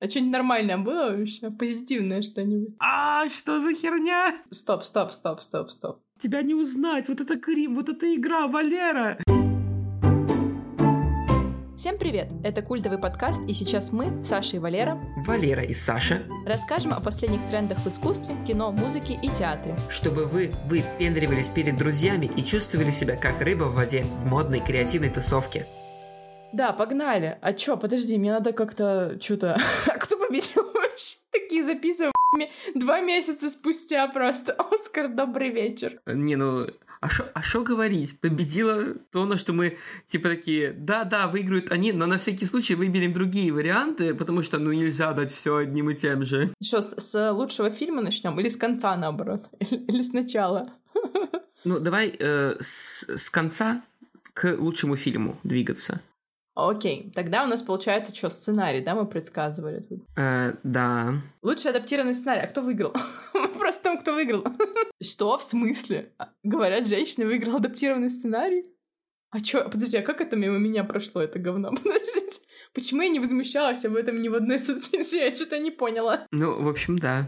А что-нибудь нормальное было вообще? Позитивное что-нибудь? А, что за херня? Стоп, стоп, стоп, стоп, стоп. Тебя не узнать, вот это Крим, вот эта игра, Валера! Всем привет! Это культовый подкаст, и сейчас мы, Саша и Валера, Валера и Саша, расскажем о последних трендах в искусстве, кино, музыке и театре. Чтобы вы выпендривались перед друзьями и чувствовали себя как рыба в воде в модной креативной тусовке. Да, погнали. А чё, подожди, мне надо как-то что-то... А кто победил вообще? Такие записываем два месяца спустя просто. Оскар, добрый вечер. Не, ну, а что а шо говорить? Победила то, на что мы, типа, такие, да-да, выиграют они, но на всякий случай выберем другие варианты, потому что, ну, нельзя дать все одним и тем же. Что, с, с лучшего фильма начнем или с конца, наоборот? Или, или сначала? Ну, давай э, с, с конца к лучшему фильму двигаться. Окей, тогда у нас получается что, сценарий, да, мы предсказывали тут? Э, да. Лучший адаптированный сценарий. А кто выиграл? В том, кто выиграл. Что? В смысле? А, говорят, женщина выиграла адаптированный сценарий? А чё? Подожди, а как это мимо меня прошло, это говно? Подождите. Почему я не возмущалась об этом ни в одной соцсети? Я что-то не поняла. Ну, в общем, да.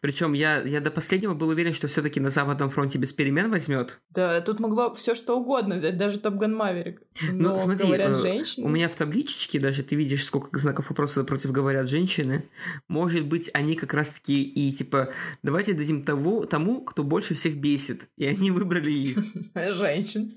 Причем я, я до последнего был уверен, что все-таки на Западном фронте без перемен возьмет. Да, тут могло все что угодно взять, даже Топ Ган Маверик. Ну, смотри, говорят э, женщины. у меня в табличечке даже ты видишь, сколько знаков вопроса против говорят женщины. Может быть, они как раз-таки и типа, давайте дадим того, тому, кто больше всех бесит. И они выбрали их. Женщин.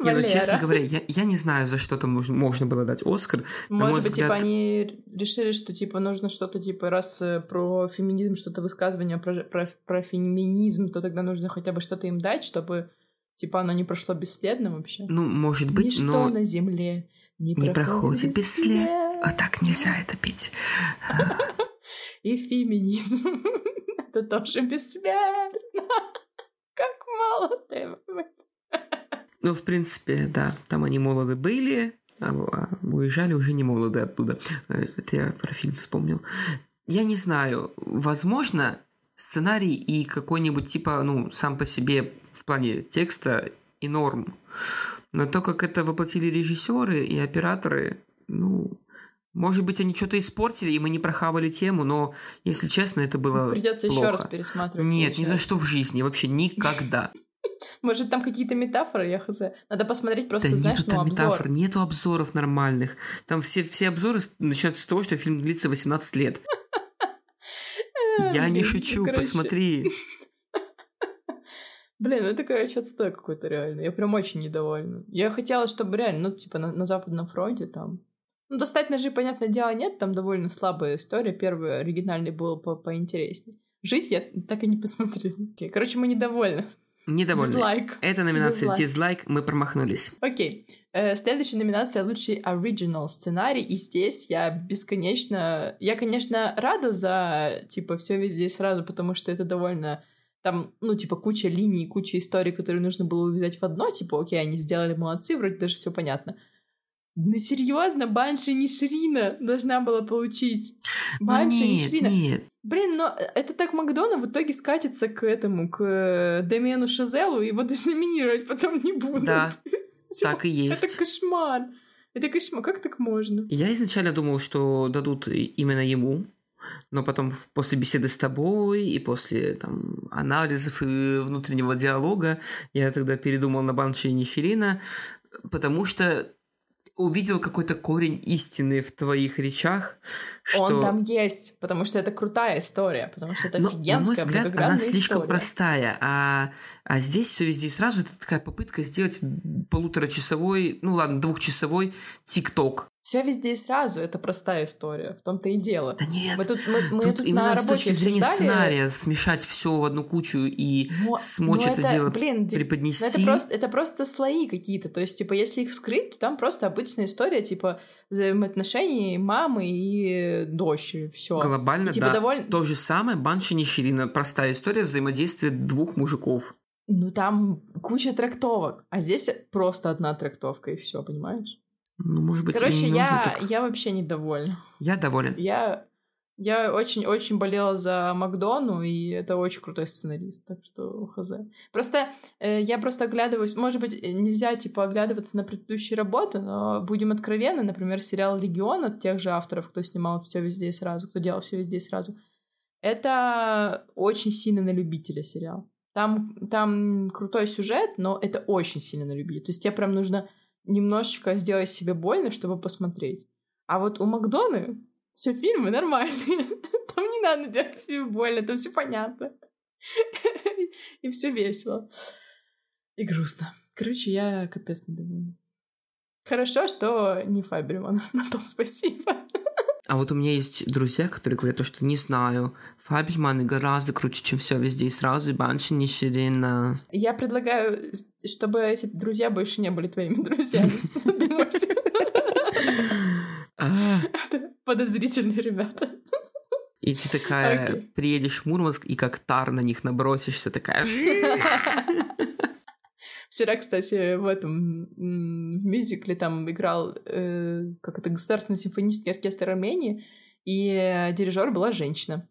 Не, ну, честно говоря, я, я не знаю, за что там можно, можно было дать Оскар. Может быть, взгляд... типа, они решили, что, типа, нужно что-то, типа, раз э, про феминизм, что-то высказывание про, про, про феминизм, то тогда нужно хотя бы что-то им дать, чтобы, типа, оно не прошло бесследно вообще. Ну, может быть, Ничто но... на земле не, не проходит бесследно. А так нельзя это пить. И феминизм. Это тоже бессмертно. Как мало ты ну, в принципе, да, там они молоды были, а, а уезжали уже не молоды оттуда. Э, это я про фильм вспомнил. Я не знаю, возможно, сценарий и какой-нибудь типа, ну, сам по себе в плане текста и норм. Но то, как это воплотили режиссеры и операторы, ну, может быть, они что-то испортили, и мы не прохавали тему, но, если честно, это было Придется плохо. еще раз пересматривать. Нет, получается. ни за что в жизни, вообще никогда. Может, там какие-то метафоры, я хз. Надо посмотреть просто, да знаешь, нету там ну, обзор. метафор, нету обзоров нормальных. Там все, все обзоры начинаются с того, что фильм длится 18 лет. Я не шучу, посмотри. Блин, ну это, короче, отстой какой-то реально. Я прям очень недовольна. Я хотела, чтобы реально, ну, типа, на, на Западном фронте там... Ну, достать ножи, понятное дело, нет, там довольно слабая история. Первый оригинальный был по поинтереснее. Жить я так и не посмотрела. Короче, мы недовольны. Недовольны. Дизлайк. Это номинация дизлайк. мы промахнулись. Окей. Э, следующая номинация лучший оригинал сценарий. И здесь я бесконечно... Я, конечно, рада за, типа, все везде сразу, потому что это довольно там, ну, типа, куча линий, куча историй, которые нужно было увязать в одно, типа, окей, они сделали молодцы, вроде даже все понятно. Ну, серьезно, Банши Нишрина должна была получить. Банши нет, Нишрина. Нет. Блин, но это так Макдона в итоге скатится к этому, к э, Демену Шазелу, его даже номинировать потом не будут. Да, так и есть. Это кошмар. Это кошмар. Как так можно? Я изначально думал, что дадут именно ему, но потом после беседы с тобой и после там, анализов и внутреннего диалога я тогда передумал на Банши и Неферина, потому что увидел какой-то корень истины в твоих речах. Что... Он там есть, потому что это крутая история, потому что это Но, офигенская, на мой взгляд, она слишком история. простая, а, а здесь все везде сразу это такая попытка сделать полуторачасовой, ну ладно, двухчасовой тикток. Все везде и сразу, это простая история, в том-то и дело. Да нет, мы тут, мы, мы тут, тут именно на с точки зрения обсуждали... сценария смешать все в одну кучу и но, смочь но это, это дело блин, преподнести. Это просто, это просто слои какие-то, то есть, типа, если их вскрыть, то там просто обычная история, типа, взаимоотношений мамы и дочери, все. Глобально, и, типа, да. Довольно... То же самое Банши Нищерина, простая история взаимодействия двух мужиков. Ну, там куча трактовок, а здесь просто одна трактовка, и все, понимаешь? Ну, может быть, Короче, я, так... я вообще недовольна. Я доволен. Я... Я очень-очень болела за Макдону, и это очень крутой сценарист, так что хз. Просто э, я просто оглядываюсь, может быть, э, нельзя, типа, оглядываться на предыдущие работы, но будем откровенны, например, сериал «Легион» от тех же авторов, кто снимал все везде и сразу, кто делал все везде и сразу, это очень сильно на любителя сериал. Там, там крутой сюжет, но это очень сильно на любителя. То есть тебе прям нужно немножечко сделать себе больно, чтобы посмотреть. А вот у Макдоны все фильмы нормальные. Там не надо делать себе больно, там все понятно. И все весело. И грустно. Короче, я капец недовольна. Хорошо, что не Фаберман. На том спасибо. А вот у меня есть друзья, которые говорят, то, что не знаю, Фабельманы гораздо круче, чем все везде и сразу, и Банши не Ширина. Я предлагаю, чтобы эти друзья больше не были твоими друзьями. Задумайся. А. Подозрительные ребята. И ты такая приедешь в Мурманск и как тар на них набросишься, такая... Вчера, кстати, в этом в мюзикле там играл э, как это государственный симфонический оркестр Армении, и дирижер была женщина.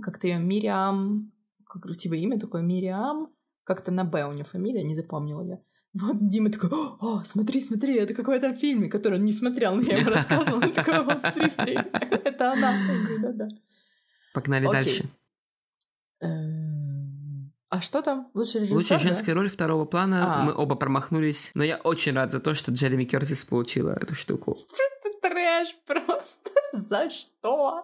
Как-то ее Мириам, как красивое имя такое, Мириам, как-то на Б у нее фамилия, не запомнила я. Вот Дима такой, о, смотри, смотри, это какой-то фильм, который он не смотрел, но я ему рассказывала. Он такой, о, смотри, смотри, это она. Да-да. Погнали дальше. А что там? Лучшая режиссер, Лучшая женская роль второго плана. А. Мы оба промахнулись. Но я очень рад за то, что Джереми Кертис получила эту штуку. Это трэш просто. За что?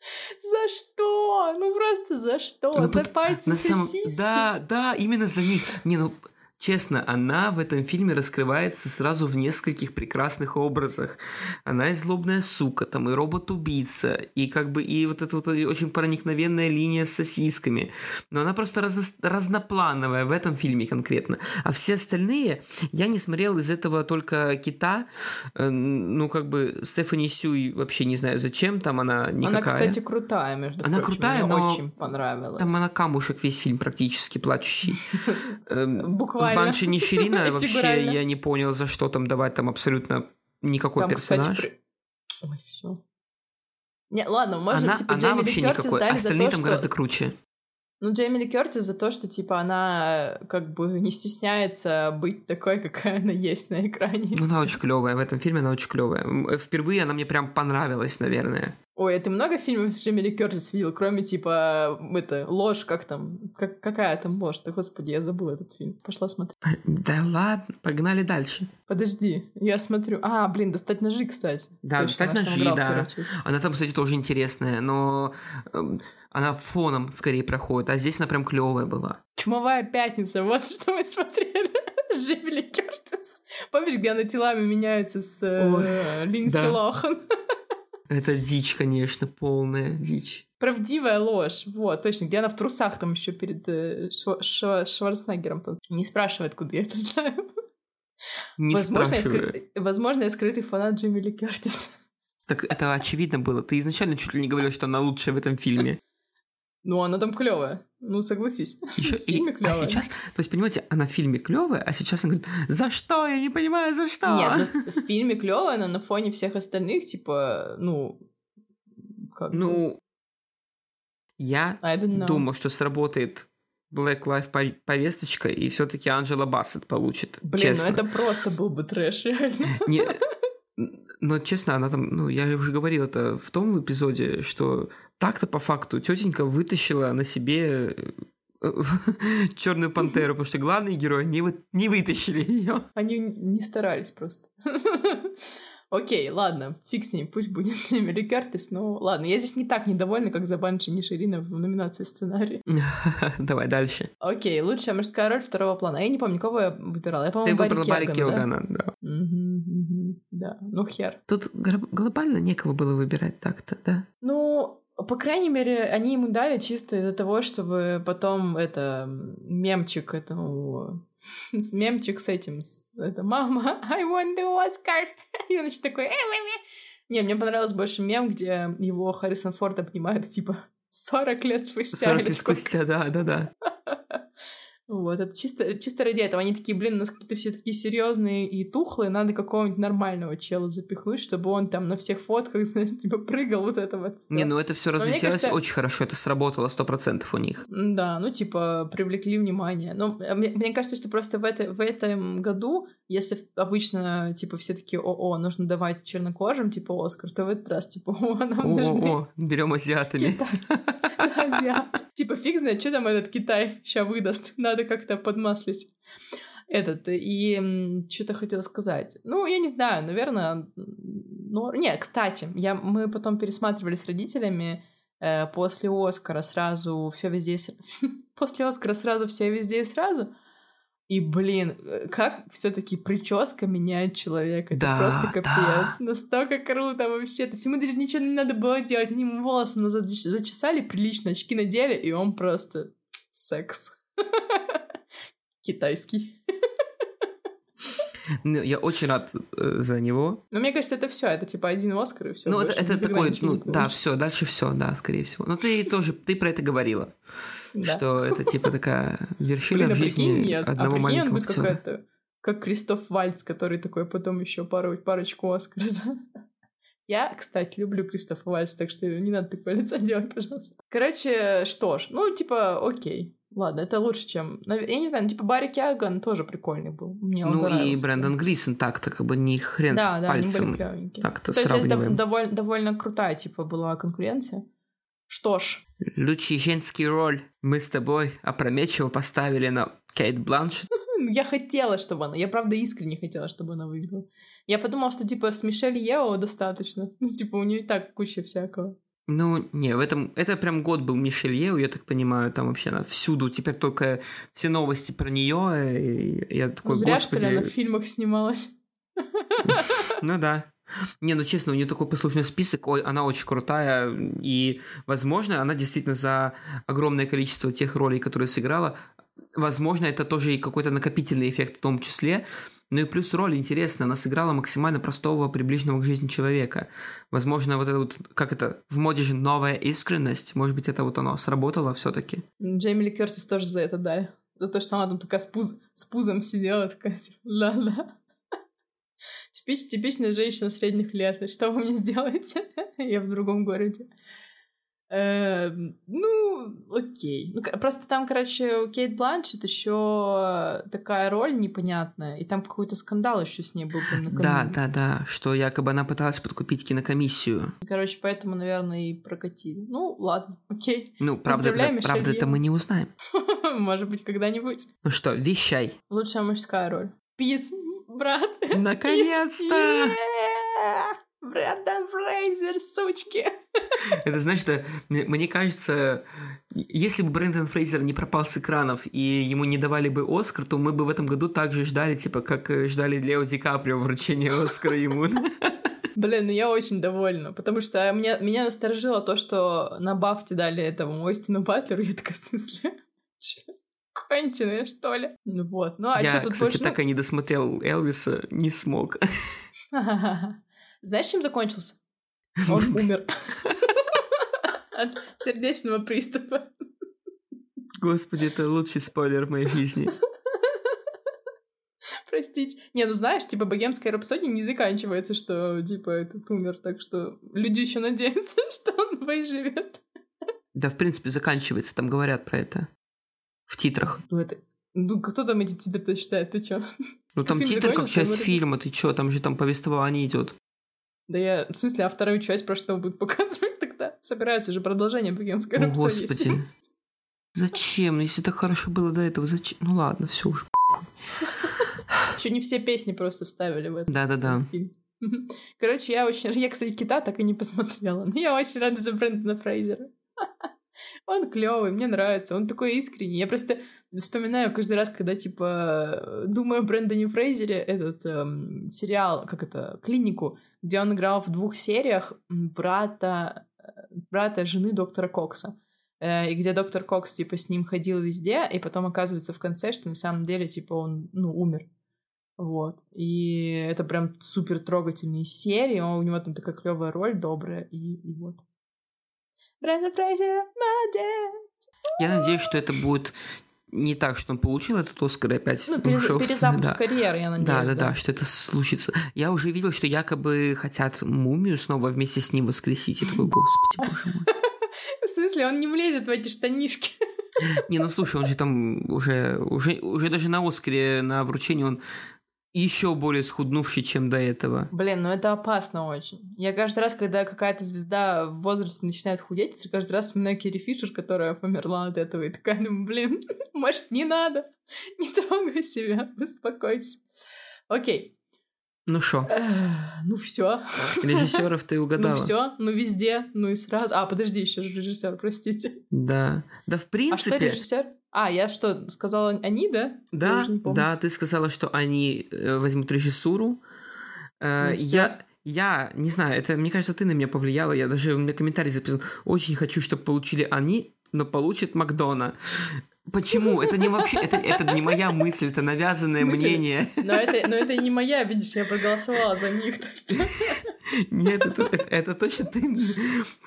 За что? Ну просто за что? Ну, за под- пальцы на самом-? Да, да, именно за них. Не, ну, честно, она в этом фильме раскрывается сразу в нескольких прекрасных образах. Она и злобная сука, там, и робот-убийца, и как бы, и вот эта вот очень проникновенная линия с сосисками. Но она просто разно- разноплановая в этом фильме конкретно. А все остальные, я не смотрел из этого только Кита. Э, Ну, как бы, Стефани Сюй вообще не знаю зачем, там она никакая. Она, кстати, крутая, между Она прочим. крутая, Мне но очень понравилась. Там она камушек весь фильм практически плачущий. Эм, Буквально. В Банши Ниширина вообще Фигурально. я не понял, за что там давать там абсолютно никакой Там, персонаж. кстати, при- Ой, все. Не, ладно, может, она типа, она Джейми Ли вообще Кёртис никакой. Остальные то, там что... гораздо круче. Ну, Джейми Ли Кёртис за то, что, типа, она как бы не стесняется быть такой, какая она есть на экране. Ну, она очень клевая. В этом фильме она очень клевая. Впервые она мне прям понравилась, наверное. Ой, а ты много фильмов с Джейми Ли Кёртис видел, кроме, типа, это, ложь, как там, как, какая там ложь? Да, господи, я забыла этот фильм. Пошла смотреть. Да ладно, погнали дальше. Подожди, я смотрю. А, блин, достать ножи, кстати. Да, Точно, «Достать ножи», да. Она там, кстати, тоже интересная, но эм, она фоном скорее проходит, а здесь она прям клевая была. Чумовая пятница, вот что мы смотрели. с Джейми Ли Кёртис. Помнишь, где она телами меняется с э, Линдси да. Лохан? Это дичь, конечно, полная дичь. Правдивая ложь. Вот, точно. Где она в трусах там еще перед э, Шва- Шва- Шварценеггером. там. Не спрашивай, откуда я это знаю. Не возможно, я скры- возможно, я скрытый фанат Джейми Ли Кёртис. Так это очевидно было. Ты изначально чуть ли не говорил, что она лучшая в этом фильме. Ну, она там клевая. Ну, согласись. Еще, В фильме а клёвая. сейчас, то есть, понимаете, она в фильме клевая, а сейчас она говорит, за что? Я не понимаю, за что? Нет, ну, в фильме клевая, но на фоне всех остальных, типа, ну... Как Ну, я know. думал, что сработает Black Life пов- повесточка, и все-таки Анджела Бассет получит. Блин, честно. ну это просто был бы трэш, реально. Не- но честно, она там, ну, я уже говорил это в том эпизоде, что так-то по факту тетенька вытащила на себе черную пантеру, потому что главные герои не, вы- не вытащили ее. Они не старались просто. Окей, ладно, фиг с ней, пусть будет Эмили Кертис, ну ладно, я здесь не так недовольна, как за Банши Ниширина в номинации сценарий. Давай дальше. Окей, лучшая мужская роль второго плана. Я не помню, кого я выбирала. Я, Ты по-моему, выбрала Барри Келгана, да. да? Да, ну хер. Тут глобально некого было выбирать так-то, да? Ну, по крайней мере, они ему дали чисто из-за того, чтобы потом это мемчик этому с- мемчик с этим, с- это мама, I won the Oscar. И он еще такой, «Э, э, э». Не, мне понравился больше мем, где его Харрисон Форд обнимает, типа, 40 лет спустя. 40 или лет спустя, да, да, да. Вот, это чисто, чисто ради этого. Они такие, блин, у нас какие-то все такие серьезные и тухлые, надо какого-нибудь нормального чела запихнуть, чтобы он там на всех фотках, знаешь, типа прыгал вот это вот. Не, ну это все разлетелось кажется... очень хорошо, это сработало сто процентов у них. Да, ну типа привлекли внимание. Но э, мне, мне кажется, что просто в, это, в этом году, если обычно типа все такие, о-о, нужно давать чернокожим, типа Оскар, то в этот раз типа, о, нам о, нужны... О, берем азиатами. Азиат. Типа фиг знает, что там этот Китай сейчас выдаст. Надо как-то подмаслить этот. И что-то хотела сказать. Ну, я не знаю, наверное... Ну, не, кстати, я, мы потом пересматривали с родителями э, после Оскара сразу все везде... после Оскара сразу все везде и сразу. И, блин, э, как все таки прическа меняет человека. Это да, просто капец. Да. Настолько круто вообще. То есть ему даже ничего не надо было делать. Они ему волосы назад зачесали прилично, очки надели, и он просто секс. Китайский. Ну, я очень рад э, за него. Но мне кажется, это все, это типа один Оскар и все. Ну, это, это такой, ну, да, все, дальше все, да, скорее всего. Но ты тоже, ты про это говорила, что это типа такая вершина Блин, в а жизни нет. одного а маленького какая-то, как Кристоф Вальц, который такой потом еще пару, парочку Оскара Я, кстати, люблю Кристофа Вальца, так что не надо такое лицо делать, пожалуйста. Короче, что ж, ну, типа, окей. Ладно, это лучше, чем... Я не знаю, ну, типа Барри Киаган тоже прикольный был. Мне ну и Брэндон Глисон так-то как бы не хрен да, с да, пальцем. Так-то То есть здесь дов- довольно, довольно крутая, типа, была конкуренция. Что ж. Лучший женский роль мы с тобой опрометчиво поставили на Кейт Бланшет. Я хотела, чтобы она... Я, правда, искренне хотела, чтобы она выиграла. Я подумала, что, типа, с Мишель Ео достаточно. Ну, типа, у нее и так куча всякого. Ну, не, в этом... Это прям год был Мишель Еу, я так понимаю, там вообще она всюду, теперь только все новости про нее, и я такой, ну, зря, господи... что ли, она в фильмах снималась. Ну да. Не, ну честно, у нее такой послушный список, ой, она очень крутая, и, возможно, она действительно за огромное количество тех ролей, которые сыграла, возможно, это тоже и какой-то накопительный эффект в том числе, ну и плюс роль интересная, она сыграла максимально простого, приближенного к жизни человека. Возможно, вот это вот, как это, в моде же новая искренность, может быть, это вот оно сработало все таки Джейми Ли Кертис тоже за это дали. За то, что она там такая с, пуз, с пузом сидела, такая, типа, ла-ла. Типич, типичная женщина средних лет. Что вы мне сделаете? Я в другом городе. Э, ну, окей. Ну, просто там, короче, у Кейт Бланшет еще такая роль непонятная, и там какой-то скандал еще с ней был. Да, да, да, что якобы она пыталась подкупить кинокомиссию. Короче, поэтому, наверное, и прокатили. Ну, ладно, окей. Ну, правда, правда это мы не узнаем. Может быть, когда-нибудь. Ну что, вещай. Лучшая мужская роль. Пис, брат. Наконец-то! Брэндон Фрейзер, сучки. Это значит, что мне кажется, если бы Брэндон Фрейзер не пропал с экранов и ему не давали бы Оскар, то мы бы в этом году также ждали, типа, как э, ждали Лео Ди Каприо вручения Оскара ему. Блин, ну я очень довольна, потому что меня, меня насторожило то, что на Бафте дали этому Остину Батлеру, я такая, в смысле? Конченые, что ли? Ну вот, ну а я, что тут кстати, больше... так и не досмотрел Элвиса, не смог. Знаешь, чем закончился? Он умер. От сердечного приступа. Господи, это лучший спойлер в моей жизни. Простите. Не, ну знаешь, типа богемская рапсодия не заканчивается, что типа этот умер, так что люди еще надеются, что он выживет. Да, в принципе, заканчивается, там говорят про это. В титрах. Ну это... Ну кто там эти титры-то читает, ты чё? Ну там титр как часть фильма, ты чё, там же там повествование идет. Да я, в смысле, а вторую часть про что будут показывать тогда? Собираются же продолжение богемской О, господи. Зачем? Если так хорошо было до этого, зачем? Ну ладно, все уже. Еще не все песни просто вставили в этот Да-да-да. фильм. Короче, я очень... Я, кстати, Кита так и не посмотрела. Но я очень рада за Брэндона Фрейзера. Он клевый, мне нравится, он такой искренний. Я просто вспоминаю каждый раз, когда, типа, думаю о Брэндоне Фрейзере, этот эм, сериал, как это, «Клинику», где он играл в двух сериях брата, брата жены доктора Кокса. Э, и где доктор Кокс, типа, с ним ходил везде, и потом оказывается в конце, что на самом деле, типа, он, ну, умер. Вот. И это прям супер трогательные серии. У него там такая клевая роль, добрая, и, и вот. Брэндон Фрейзер, молодец! Я надеюсь, что это будет не так, что он получил этот Оскар и опять ну, перез... ушел. перезапуск да. карьеры, я надеюсь. Да, да, да, да, что это случится. Я уже видел, что якобы хотят мумию снова вместе с ним воскресить. И такой, господи, боже мой. В смысле, он не влезет в эти штанишки? Не, ну слушай, он же там уже, уже, уже даже на Оскаре, на вручении он еще более схуднувший, чем до этого. Блин, ну это опасно очень. Я каждый раз, когда какая-то звезда в возрасте начинает худеть, я каждый раз вспоминаю Керри Фишер, которая померла от этого, и такая, ну, блин, может, не надо, не трогай себя, успокойся. Окей. Ну что? Ну все. Режиссеров ты угадала. Ну все, ну везде, ну и сразу. А, подожди, еще же режиссер, простите. Да. Да, в принципе. А что режиссер? А, я что, сказала они, да? Да, да, ты сказала, что они э, возьмут режиссуру. Э, ну, я, я не знаю, это, мне кажется, ты на меня повлияла. Я даже у меня комментарий записал. Очень хочу, чтобы получили они, но получит Макдона. Почему? Это не вообще, это, это не моя мысль, это навязанное мнение. Но это, но это не моя, видишь, я проголосовала за них. Нет, это, это, это точно ты,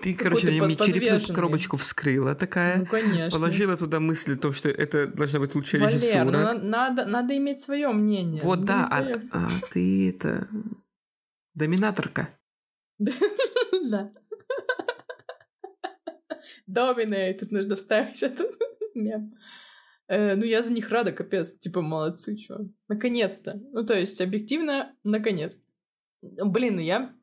ты короче, ты мне черепную коробочку вскрыла такая. Ну, конечно. Положила туда мысль о том, что это должна быть лучшая Валер, режиссура. Ну, надо, надо иметь свое мнение. Вот да, а, а ты это доминаторка. Да. Доминей, тут нужно вставить этот мем. Э, ну, я за них рада, капец. Типа, молодцы, чё. Наконец-то. Ну, то есть, объективно, наконец. Блин, ну я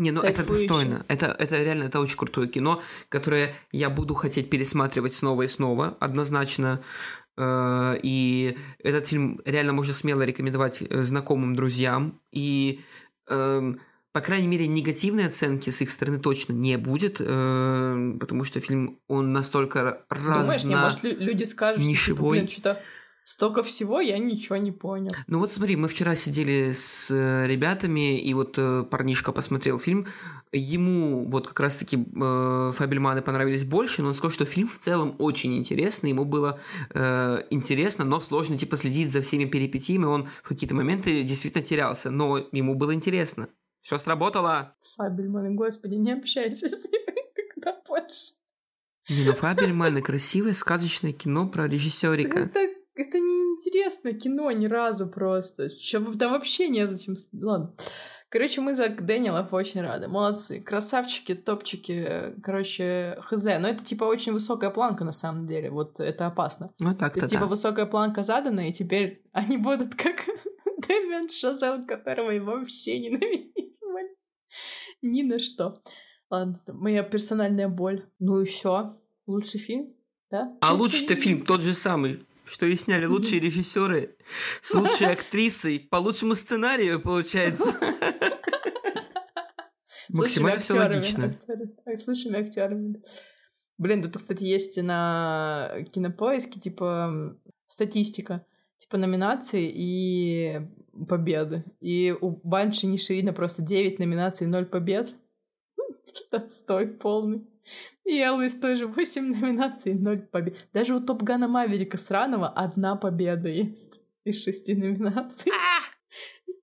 не, ну это достойно. Это, это реально, это очень крутое кино, которое я буду хотеть пересматривать снова и снова, однозначно. Э, и этот фильм реально можно смело рекомендовать э, знакомым друзьям. И эм, по крайней мере, негативной оценки с их стороны точно не будет, э, потому что фильм, он настолько разно... Думаешь, не, может, люди скажут, нишевой. что, блин, что-то столько всего, я ничего не понял. Ну вот смотри, мы вчера сидели с э, ребятами, и вот э, парнишка посмотрел фильм, ему вот как раз-таки э, Фабельманы понравились больше, но он сказал, что фильм в целом очень интересный, ему было э, интересно, но сложно типа следить за всеми перипетиями, он в какие-то моменты действительно терялся, но ему было интересно. Все сработало. Фабельманы, господи, не общайся с ними, когда больше. Не, ну Фабельманы красивое сказочное кино про режиссерика. Это, это неинтересно кино ни разу просто. Че, да вообще незачем. Ладно. Короче, мы за Дэниелов очень рады. Молодцы. Красавчики, топчики. Короче, хз. Но это типа очень высокая планка на самом деле. Вот это опасно. Ну так То есть, да. типа, высокая планка задана, и теперь они будут как Дэмиан Шазел, которого я вообще ненавижу ни на что. Ладно, моя персональная боль. Ну и все. Лучший фильм, да? А лучший-то фильм тот же самый, что и сняли лучшие режиссеры с лучшей актрисой по лучшему сценарию, получается. Максимально все логично. С лучшими актерами. Блин, тут, кстати, есть на кинопоиске, типа, статистика, типа, номинаций и победы. И у Банши Ниширина просто 9 номинаций, 0 побед. Отстой полный. И Элвис тоже 8 номинаций, 0 побед. Даже у Топ Гана Маверика сраного одна победа есть из шести номинаций. А!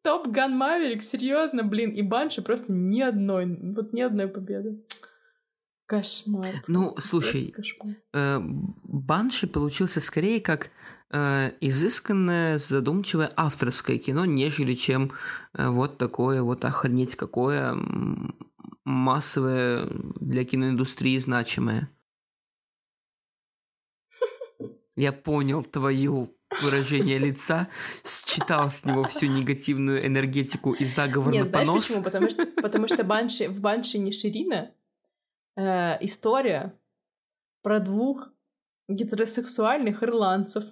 Топ Ган Маверик, серьезно, блин, и Банши просто ни одной, вот ни одной победы. Кошмар. Ну, слушай, э, Банши получился скорее как э, изысканное, задумчивое авторское кино, нежели чем э, вот такое вот охренеть какое массовое для киноиндустрии значимое. Я понял твою выражение лица, считал с него всю негативную энергетику и заговор Нет, на знаешь понос. почему? Потому что, потому что Банши, в Банши не Ширина э, история про двух гетеросексуальных ирландцев.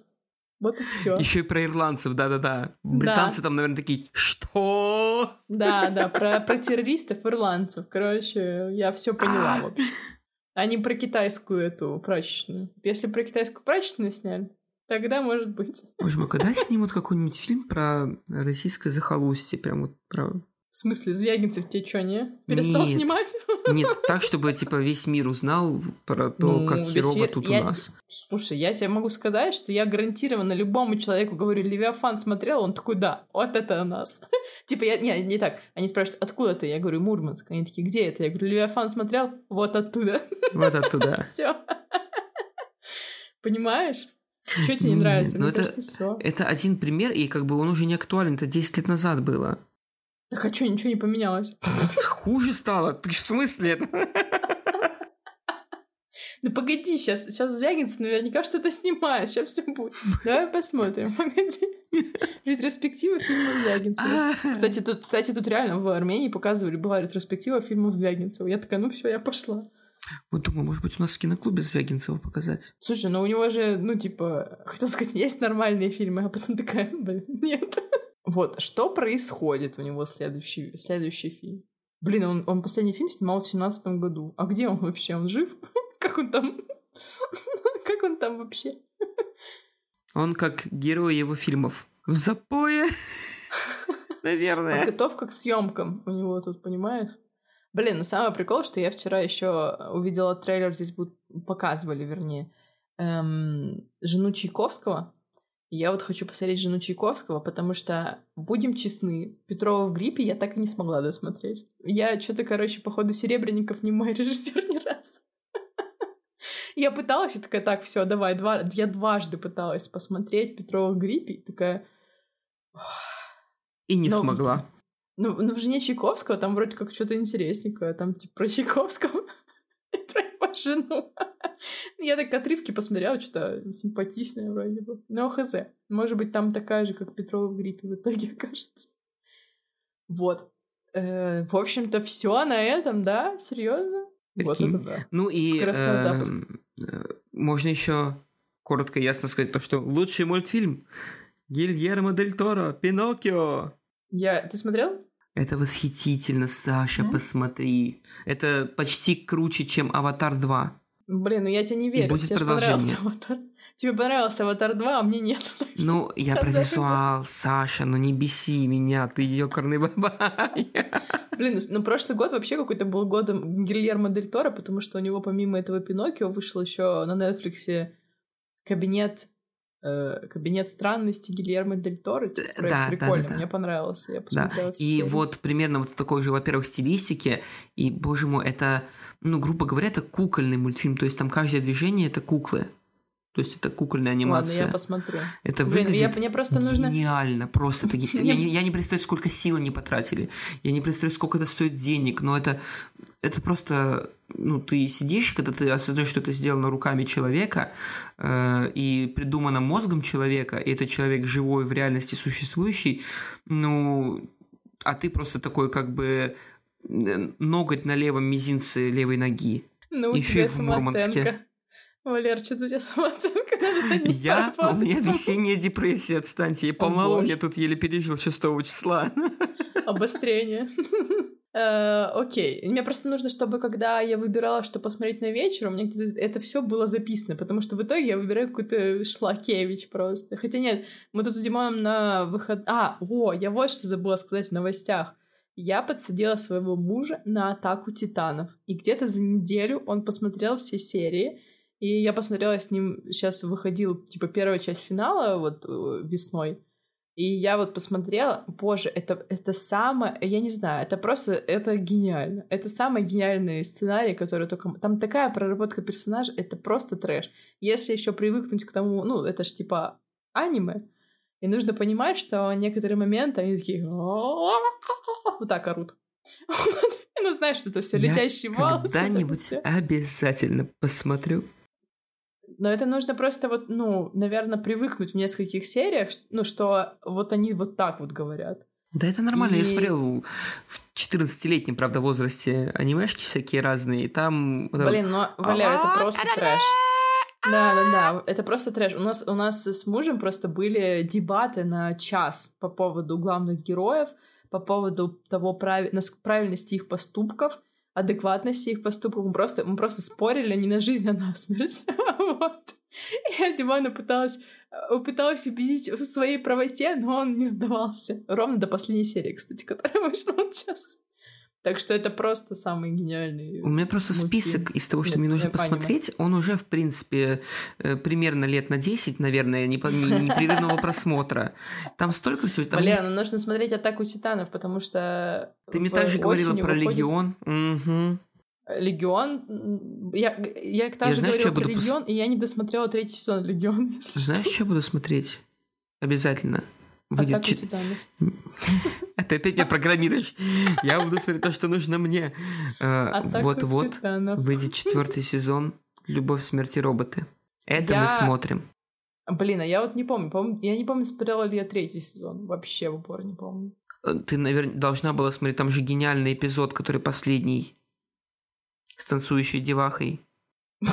Вот и все. Еще и про ирландцев, да-да-да. Британцы да. там, наверное, такие, что? Да, да, про, про террористов ирландцев. Короче, я все поняла вообще. А не про китайскую эту прачечную. Если про китайскую прачечную сняли, тогда может быть. Боже мой, когда снимут какой-нибудь фильм про российское захолустье? Прям вот про в смысле, Звягинцев тебе что, не? Перестал нет, снимать? Нет, так, чтобы, типа, весь мир узнал про то, ну, как херово мир... тут я... у нас. Слушай, я тебе могу сказать, что я гарантированно любому человеку говорю, Левиафан смотрел, он такой, да, вот это у нас. типа, я, не, не так. Они спрашивают, откуда ты? Я говорю, Мурманск. Они такие, где это? Я говорю, Левиафан смотрел? Вот оттуда. Вот оттуда. Все. Понимаешь? Что тебе не нравится? Ну, Мне это, кажется, это один пример, и как бы он уже не актуален, это 10 лет назад было. Так а что, ничего не поменялось? Хуже стало. Ты в смысле? Ну погоди, сейчас, сейчас Звягинцев наверняка что-то снимает, сейчас все будет. Давай посмотрим, погоди. Ретроспектива фильма Звягинцева. Кстати, тут, кстати, тут реально в Армении показывали, была ретроспектива фильмов Звягинцева. Я такая, ну все, я пошла. Вот думаю, может быть, у нас в киноклубе Звягинцева показать. Слушай, ну у него же, ну типа, хотел сказать, есть нормальные фильмы, а потом такая, блин, нет. Вот, что происходит у него следующий, следующий фильм? Блин, он, он последний фильм снимал в семнадцатом году. А где он вообще? Он жив? Как он там? Как он там вообще? Он как герой его фильмов. В запое. Наверное. Подготовка к съемкам у него тут, понимаешь? Блин, ну самый прикол, что я вчера еще увидела трейлер, здесь будут показывали, вернее, эм, жену Чайковского. Я вот хочу посмотреть жену Чайковского, потому что, будем честны, Петрова в гриппе я так и не смогла досмотреть. Я что-то, короче, по ходу Серебренников не мой режиссер ни разу. Я пыталась, и такая, так, все, давай, два... я дважды пыталась посмотреть Петрова в гриппе, и такая... И не Но- смогла. Ну, ну, в «Жене Чайковского» там вроде как что-то интересненькое. Там, типа, про Чайковского жену. Я так отрывки посмотрела, что-то симпатичное вроде бы. Но хз. Может быть, там такая же, как Петрова в гриппе в итоге окажется. Вот. Э, В общем-то, все на этом, да? Серьезно? Вот это да. Ну и Скоростной запуск. эм, э, можно еще коротко и ясно сказать то, что лучший мультфильм Гильермо Дель Торо, Пиноккио. Я... Ты смотрел? Это восхитительно, Саша, М? посмотри. Это почти круче, чем Аватар 2. Блин, ну я тебе не верю. будет Тебе продолжение. «Аватар». Тебе понравился «Аватар 2», а мне нет. Ну, я про визуал, Саша, ну не беси меня, ты ёкарный бабай. Блин, ну, ну прошлый год вообще какой-то был годом Гильермо Дель Торо, потому что у него помимо этого Пиноккио вышел еще на Нетфликсе кабинет э, кабинет странностей Гильермо Дель Торо. Типа, да, прикольный, да, да. мне понравился. Я Да, посмотрела и серии. вот примерно вот в такой же, во-первых, стилистике, и, боже мой, это, ну, грубо говоря, это кукольный мультфильм, то есть там каждое движение — это куклы. То есть это кукольная Ладно, анимация. я посмотрю. Это Блин, выглядит я- мне просто нужно... гениально, просто это я, не, я не представляю, сколько сил они потратили. Я не представляю, сколько это стоит денег, но это, это просто, ну, ты сидишь, когда ты осознаешь, что это сделано руками человека э, и придумано мозгом человека, и это человек живой, в реальности существующий, ну, а ты просто такой, как бы, ноготь на левом мизинце левой ноги. Ну, у тебя и в Мурманске. самооценка. Валер, что-то у тебя самооценка Я, у меня весенняя депрессия, отстаньте, я полнолуние тут еле пережил 6 числа. Обострение. Э, Окей. Мне просто нужно, чтобы когда я выбирала, что посмотреть на вечер, у меня где-то это все было записано, потому что в итоге я выбираю какой-то шлакевич просто. Хотя нет, мы тут с Димоном на выход... А, о, я вот что забыла сказать в новостях. Я подсадила своего мужа на атаку титанов. И где-то за неделю он посмотрел все серии. И я посмотрела с ним, сейчас выходил, типа, первая часть финала, вот, э, весной. И я вот посмотрела, боже, это, это самое, я не знаю, это просто, это гениально. Это самый гениальный сценарий, который только... Там такая проработка персонажа, это просто трэш. Если еще привыкнуть к тому, ну, это ж типа аниме, и нужно понимать, что некоторые моменты они такие... Вот так орут. Ну, знаешь, что это все Я летящие волосы. Когда-нибудь обязательно посмотрю. Но это нужно просто вот, ну, наверное, привыкнуть в нескольких сериях, ну, что вот они вот так вот говорят. Да это нормально, я И- смотрел в 14-летнем, правда, возрасте анимешки всякие разные, и там... Блин, ну, Валер, это просто трэш. Да, да, да, это просто трэш. У нас, у нас с мужем просто были дебаты на час по поводу главных героев, по поводу того, нас- правильности их поступков, адекватности их поступков. Мы просто, мы просто спорили не на жизнь, а на смерть. Вот. И Димана пыталась, э, пыталась убедить в своей правоте, но он не сдавался. Ровно до последней серии, кстати, которая вышла вот сейчас. Так что это просто самый гениальный У меня просто мультфильм. список из того, что Нет, мне нужно посмотреть, он уже, в принципе, э, примерно лет на 10, наверное, непрерывного просмотра. Там столько всего. Там Валера, есть- ну нужно смотреть «Атаку титанов», потому что Ты мне также говорила про выходит- Легион. Мгм. Легион. Я, я также знаешь, что говорила я про буду пос- Легион, и я не досмотрела третий сезон Легиона. если Знаешь, что я буду смотреть? Обязательно. Выйдет Атаку чет- Титанов. А ты опять меня программируешь. Я буду смотреть то, что нужно мне. Вот-вот Титанов. выйдет четвертый сезон «Любовь, смерть и роботы». Это мы смотрим. Блин, а я вот не помню. Пом- Я не помню, смотрела ли я третий сезон. Вообще в упор не помню. Э, Ты, наверное, должна была смотреть. Там же гениальный эпизод, который последний. С танцующей девахой.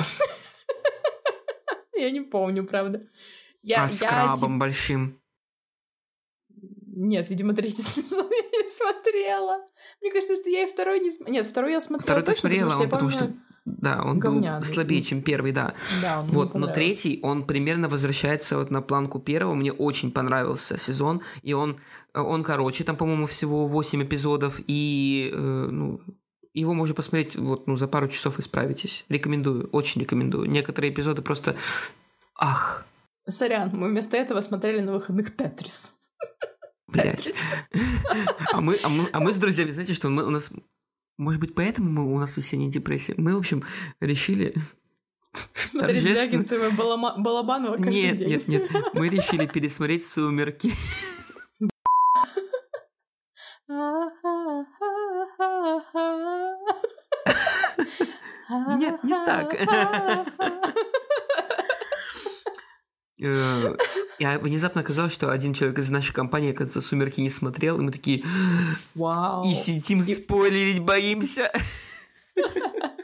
Я не помню, правда. Я, а с крабом большим. Нет, видимо, третий сезон я не смотрела. Мне кажется, что я и второй не смотрела. Нет, второй я смотрела Второй ты точно, смотрела, потому он потому что... что... Да, он говняный. был слабее, чем первый, да. помню- Да, он Вот, но третий, он примерно возвращается вот на планку первого. Мне очень понравился сезон. И он, он короче, там, по-моему, всего 8 эпизодов. И, э, ну, его можно посмотреть вот, ну, за пару часов и справитесь. Рекомендую, очень рекомендую. Некоторые эпизоды просто... Ах, Сорян, мы вместо этого смотрели на выходных Тетрис. Блядь. А мы, а, мы, а мы с друзьями, знаете, что мы, у нас... Может быть, поэтому мы, у нас весенняя депрессия? Мы, в общем, решили... Смотреть Звягинцева Балама- Балабанова каждый Нет, день. нет, нет. Мы решили пересмотреть «Сумерки». Нет, не так. Э, Я внезапно оказалось, что один человек из нашей компании, оказывается, «Сумерки» не смотрел, и мы такие, Вау. и сидим спойлерить боимся.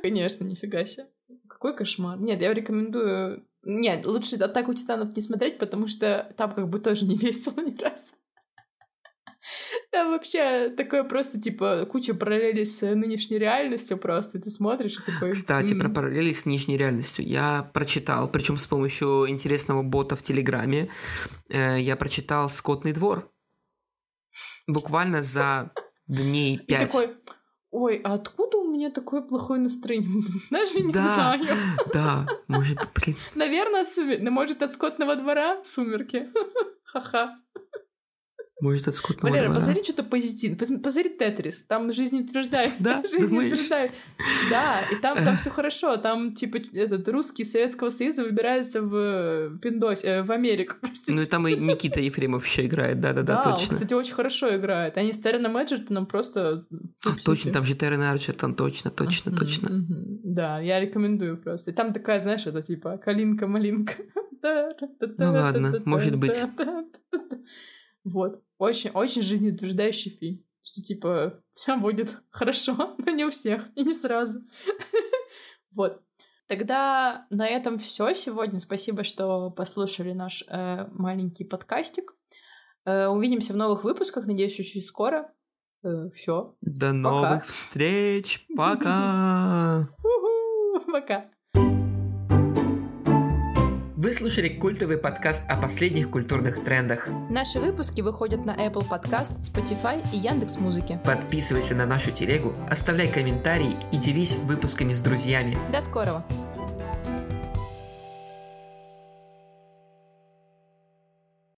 Конечно, нифига себе. Какой кошмар. Нет, я рекомендую... Нет, лучше «Атаку Титанов» не смотреть, потому что там как бы тоже не весело ни разу. Там вообще такое просто, типа, куча параллелей с нынешней реальностью просто. и Ты смотришь и такой... Кстати, «М, про параллели с нижней реальностью. Я прочитал, причем с помощью интересного бота в Телеграме, э, я прочитал «Скотный двор». Буквально за дней И пять. такой, ой, а откуда у меня такое плохое настроение? Даже не Да. знаю. Да, может, блин, Наверное, от сумер... может, от скотного двора сумерки. Ха-ха. Может, от «Скотного Валера, двора». посмотри что-то позитивное. Пос- Посмотри Тетрис. Там жизнеутверждает. Да, жизнеутверждает. Да, и там, там все хорошо. Там, типа, этот русский Советского Союза выбирается в э, Пиндось, э, в Америку, простите. Ну и там и Никита Ефремов еще играет, да-да-да, да, он, точно. кстати, очень хорошо играет. Они с Терреном Эджертоном просто... А, Точно, там же Террен Арчертон, точно, точно, точно. Да, я рекомендую просто. И там такая, знаешь, это типа калинка-малинка. Ну ладно, может быть. Вот. Очень, очень жизнеутверждающий фильм. Что типа все будет хорошо, но не у всех и не сразу. Вот. Тогда на этом все сегодня. Спасибо, что послушали наш э, маленький подкастик. Э, увидимся в новых выпусках, надеюсь, очень скоро. все. До новых встреч, пока! Пока. Вы слушали культовый подкаст о последних культурных трендах. Наши выпуски выходят на Apple Podcast, Spotify и Яндекс Музыки. Подписывайся на нашу телегу, оставляй комментарии и делись выпусками с друзьями. До скорого!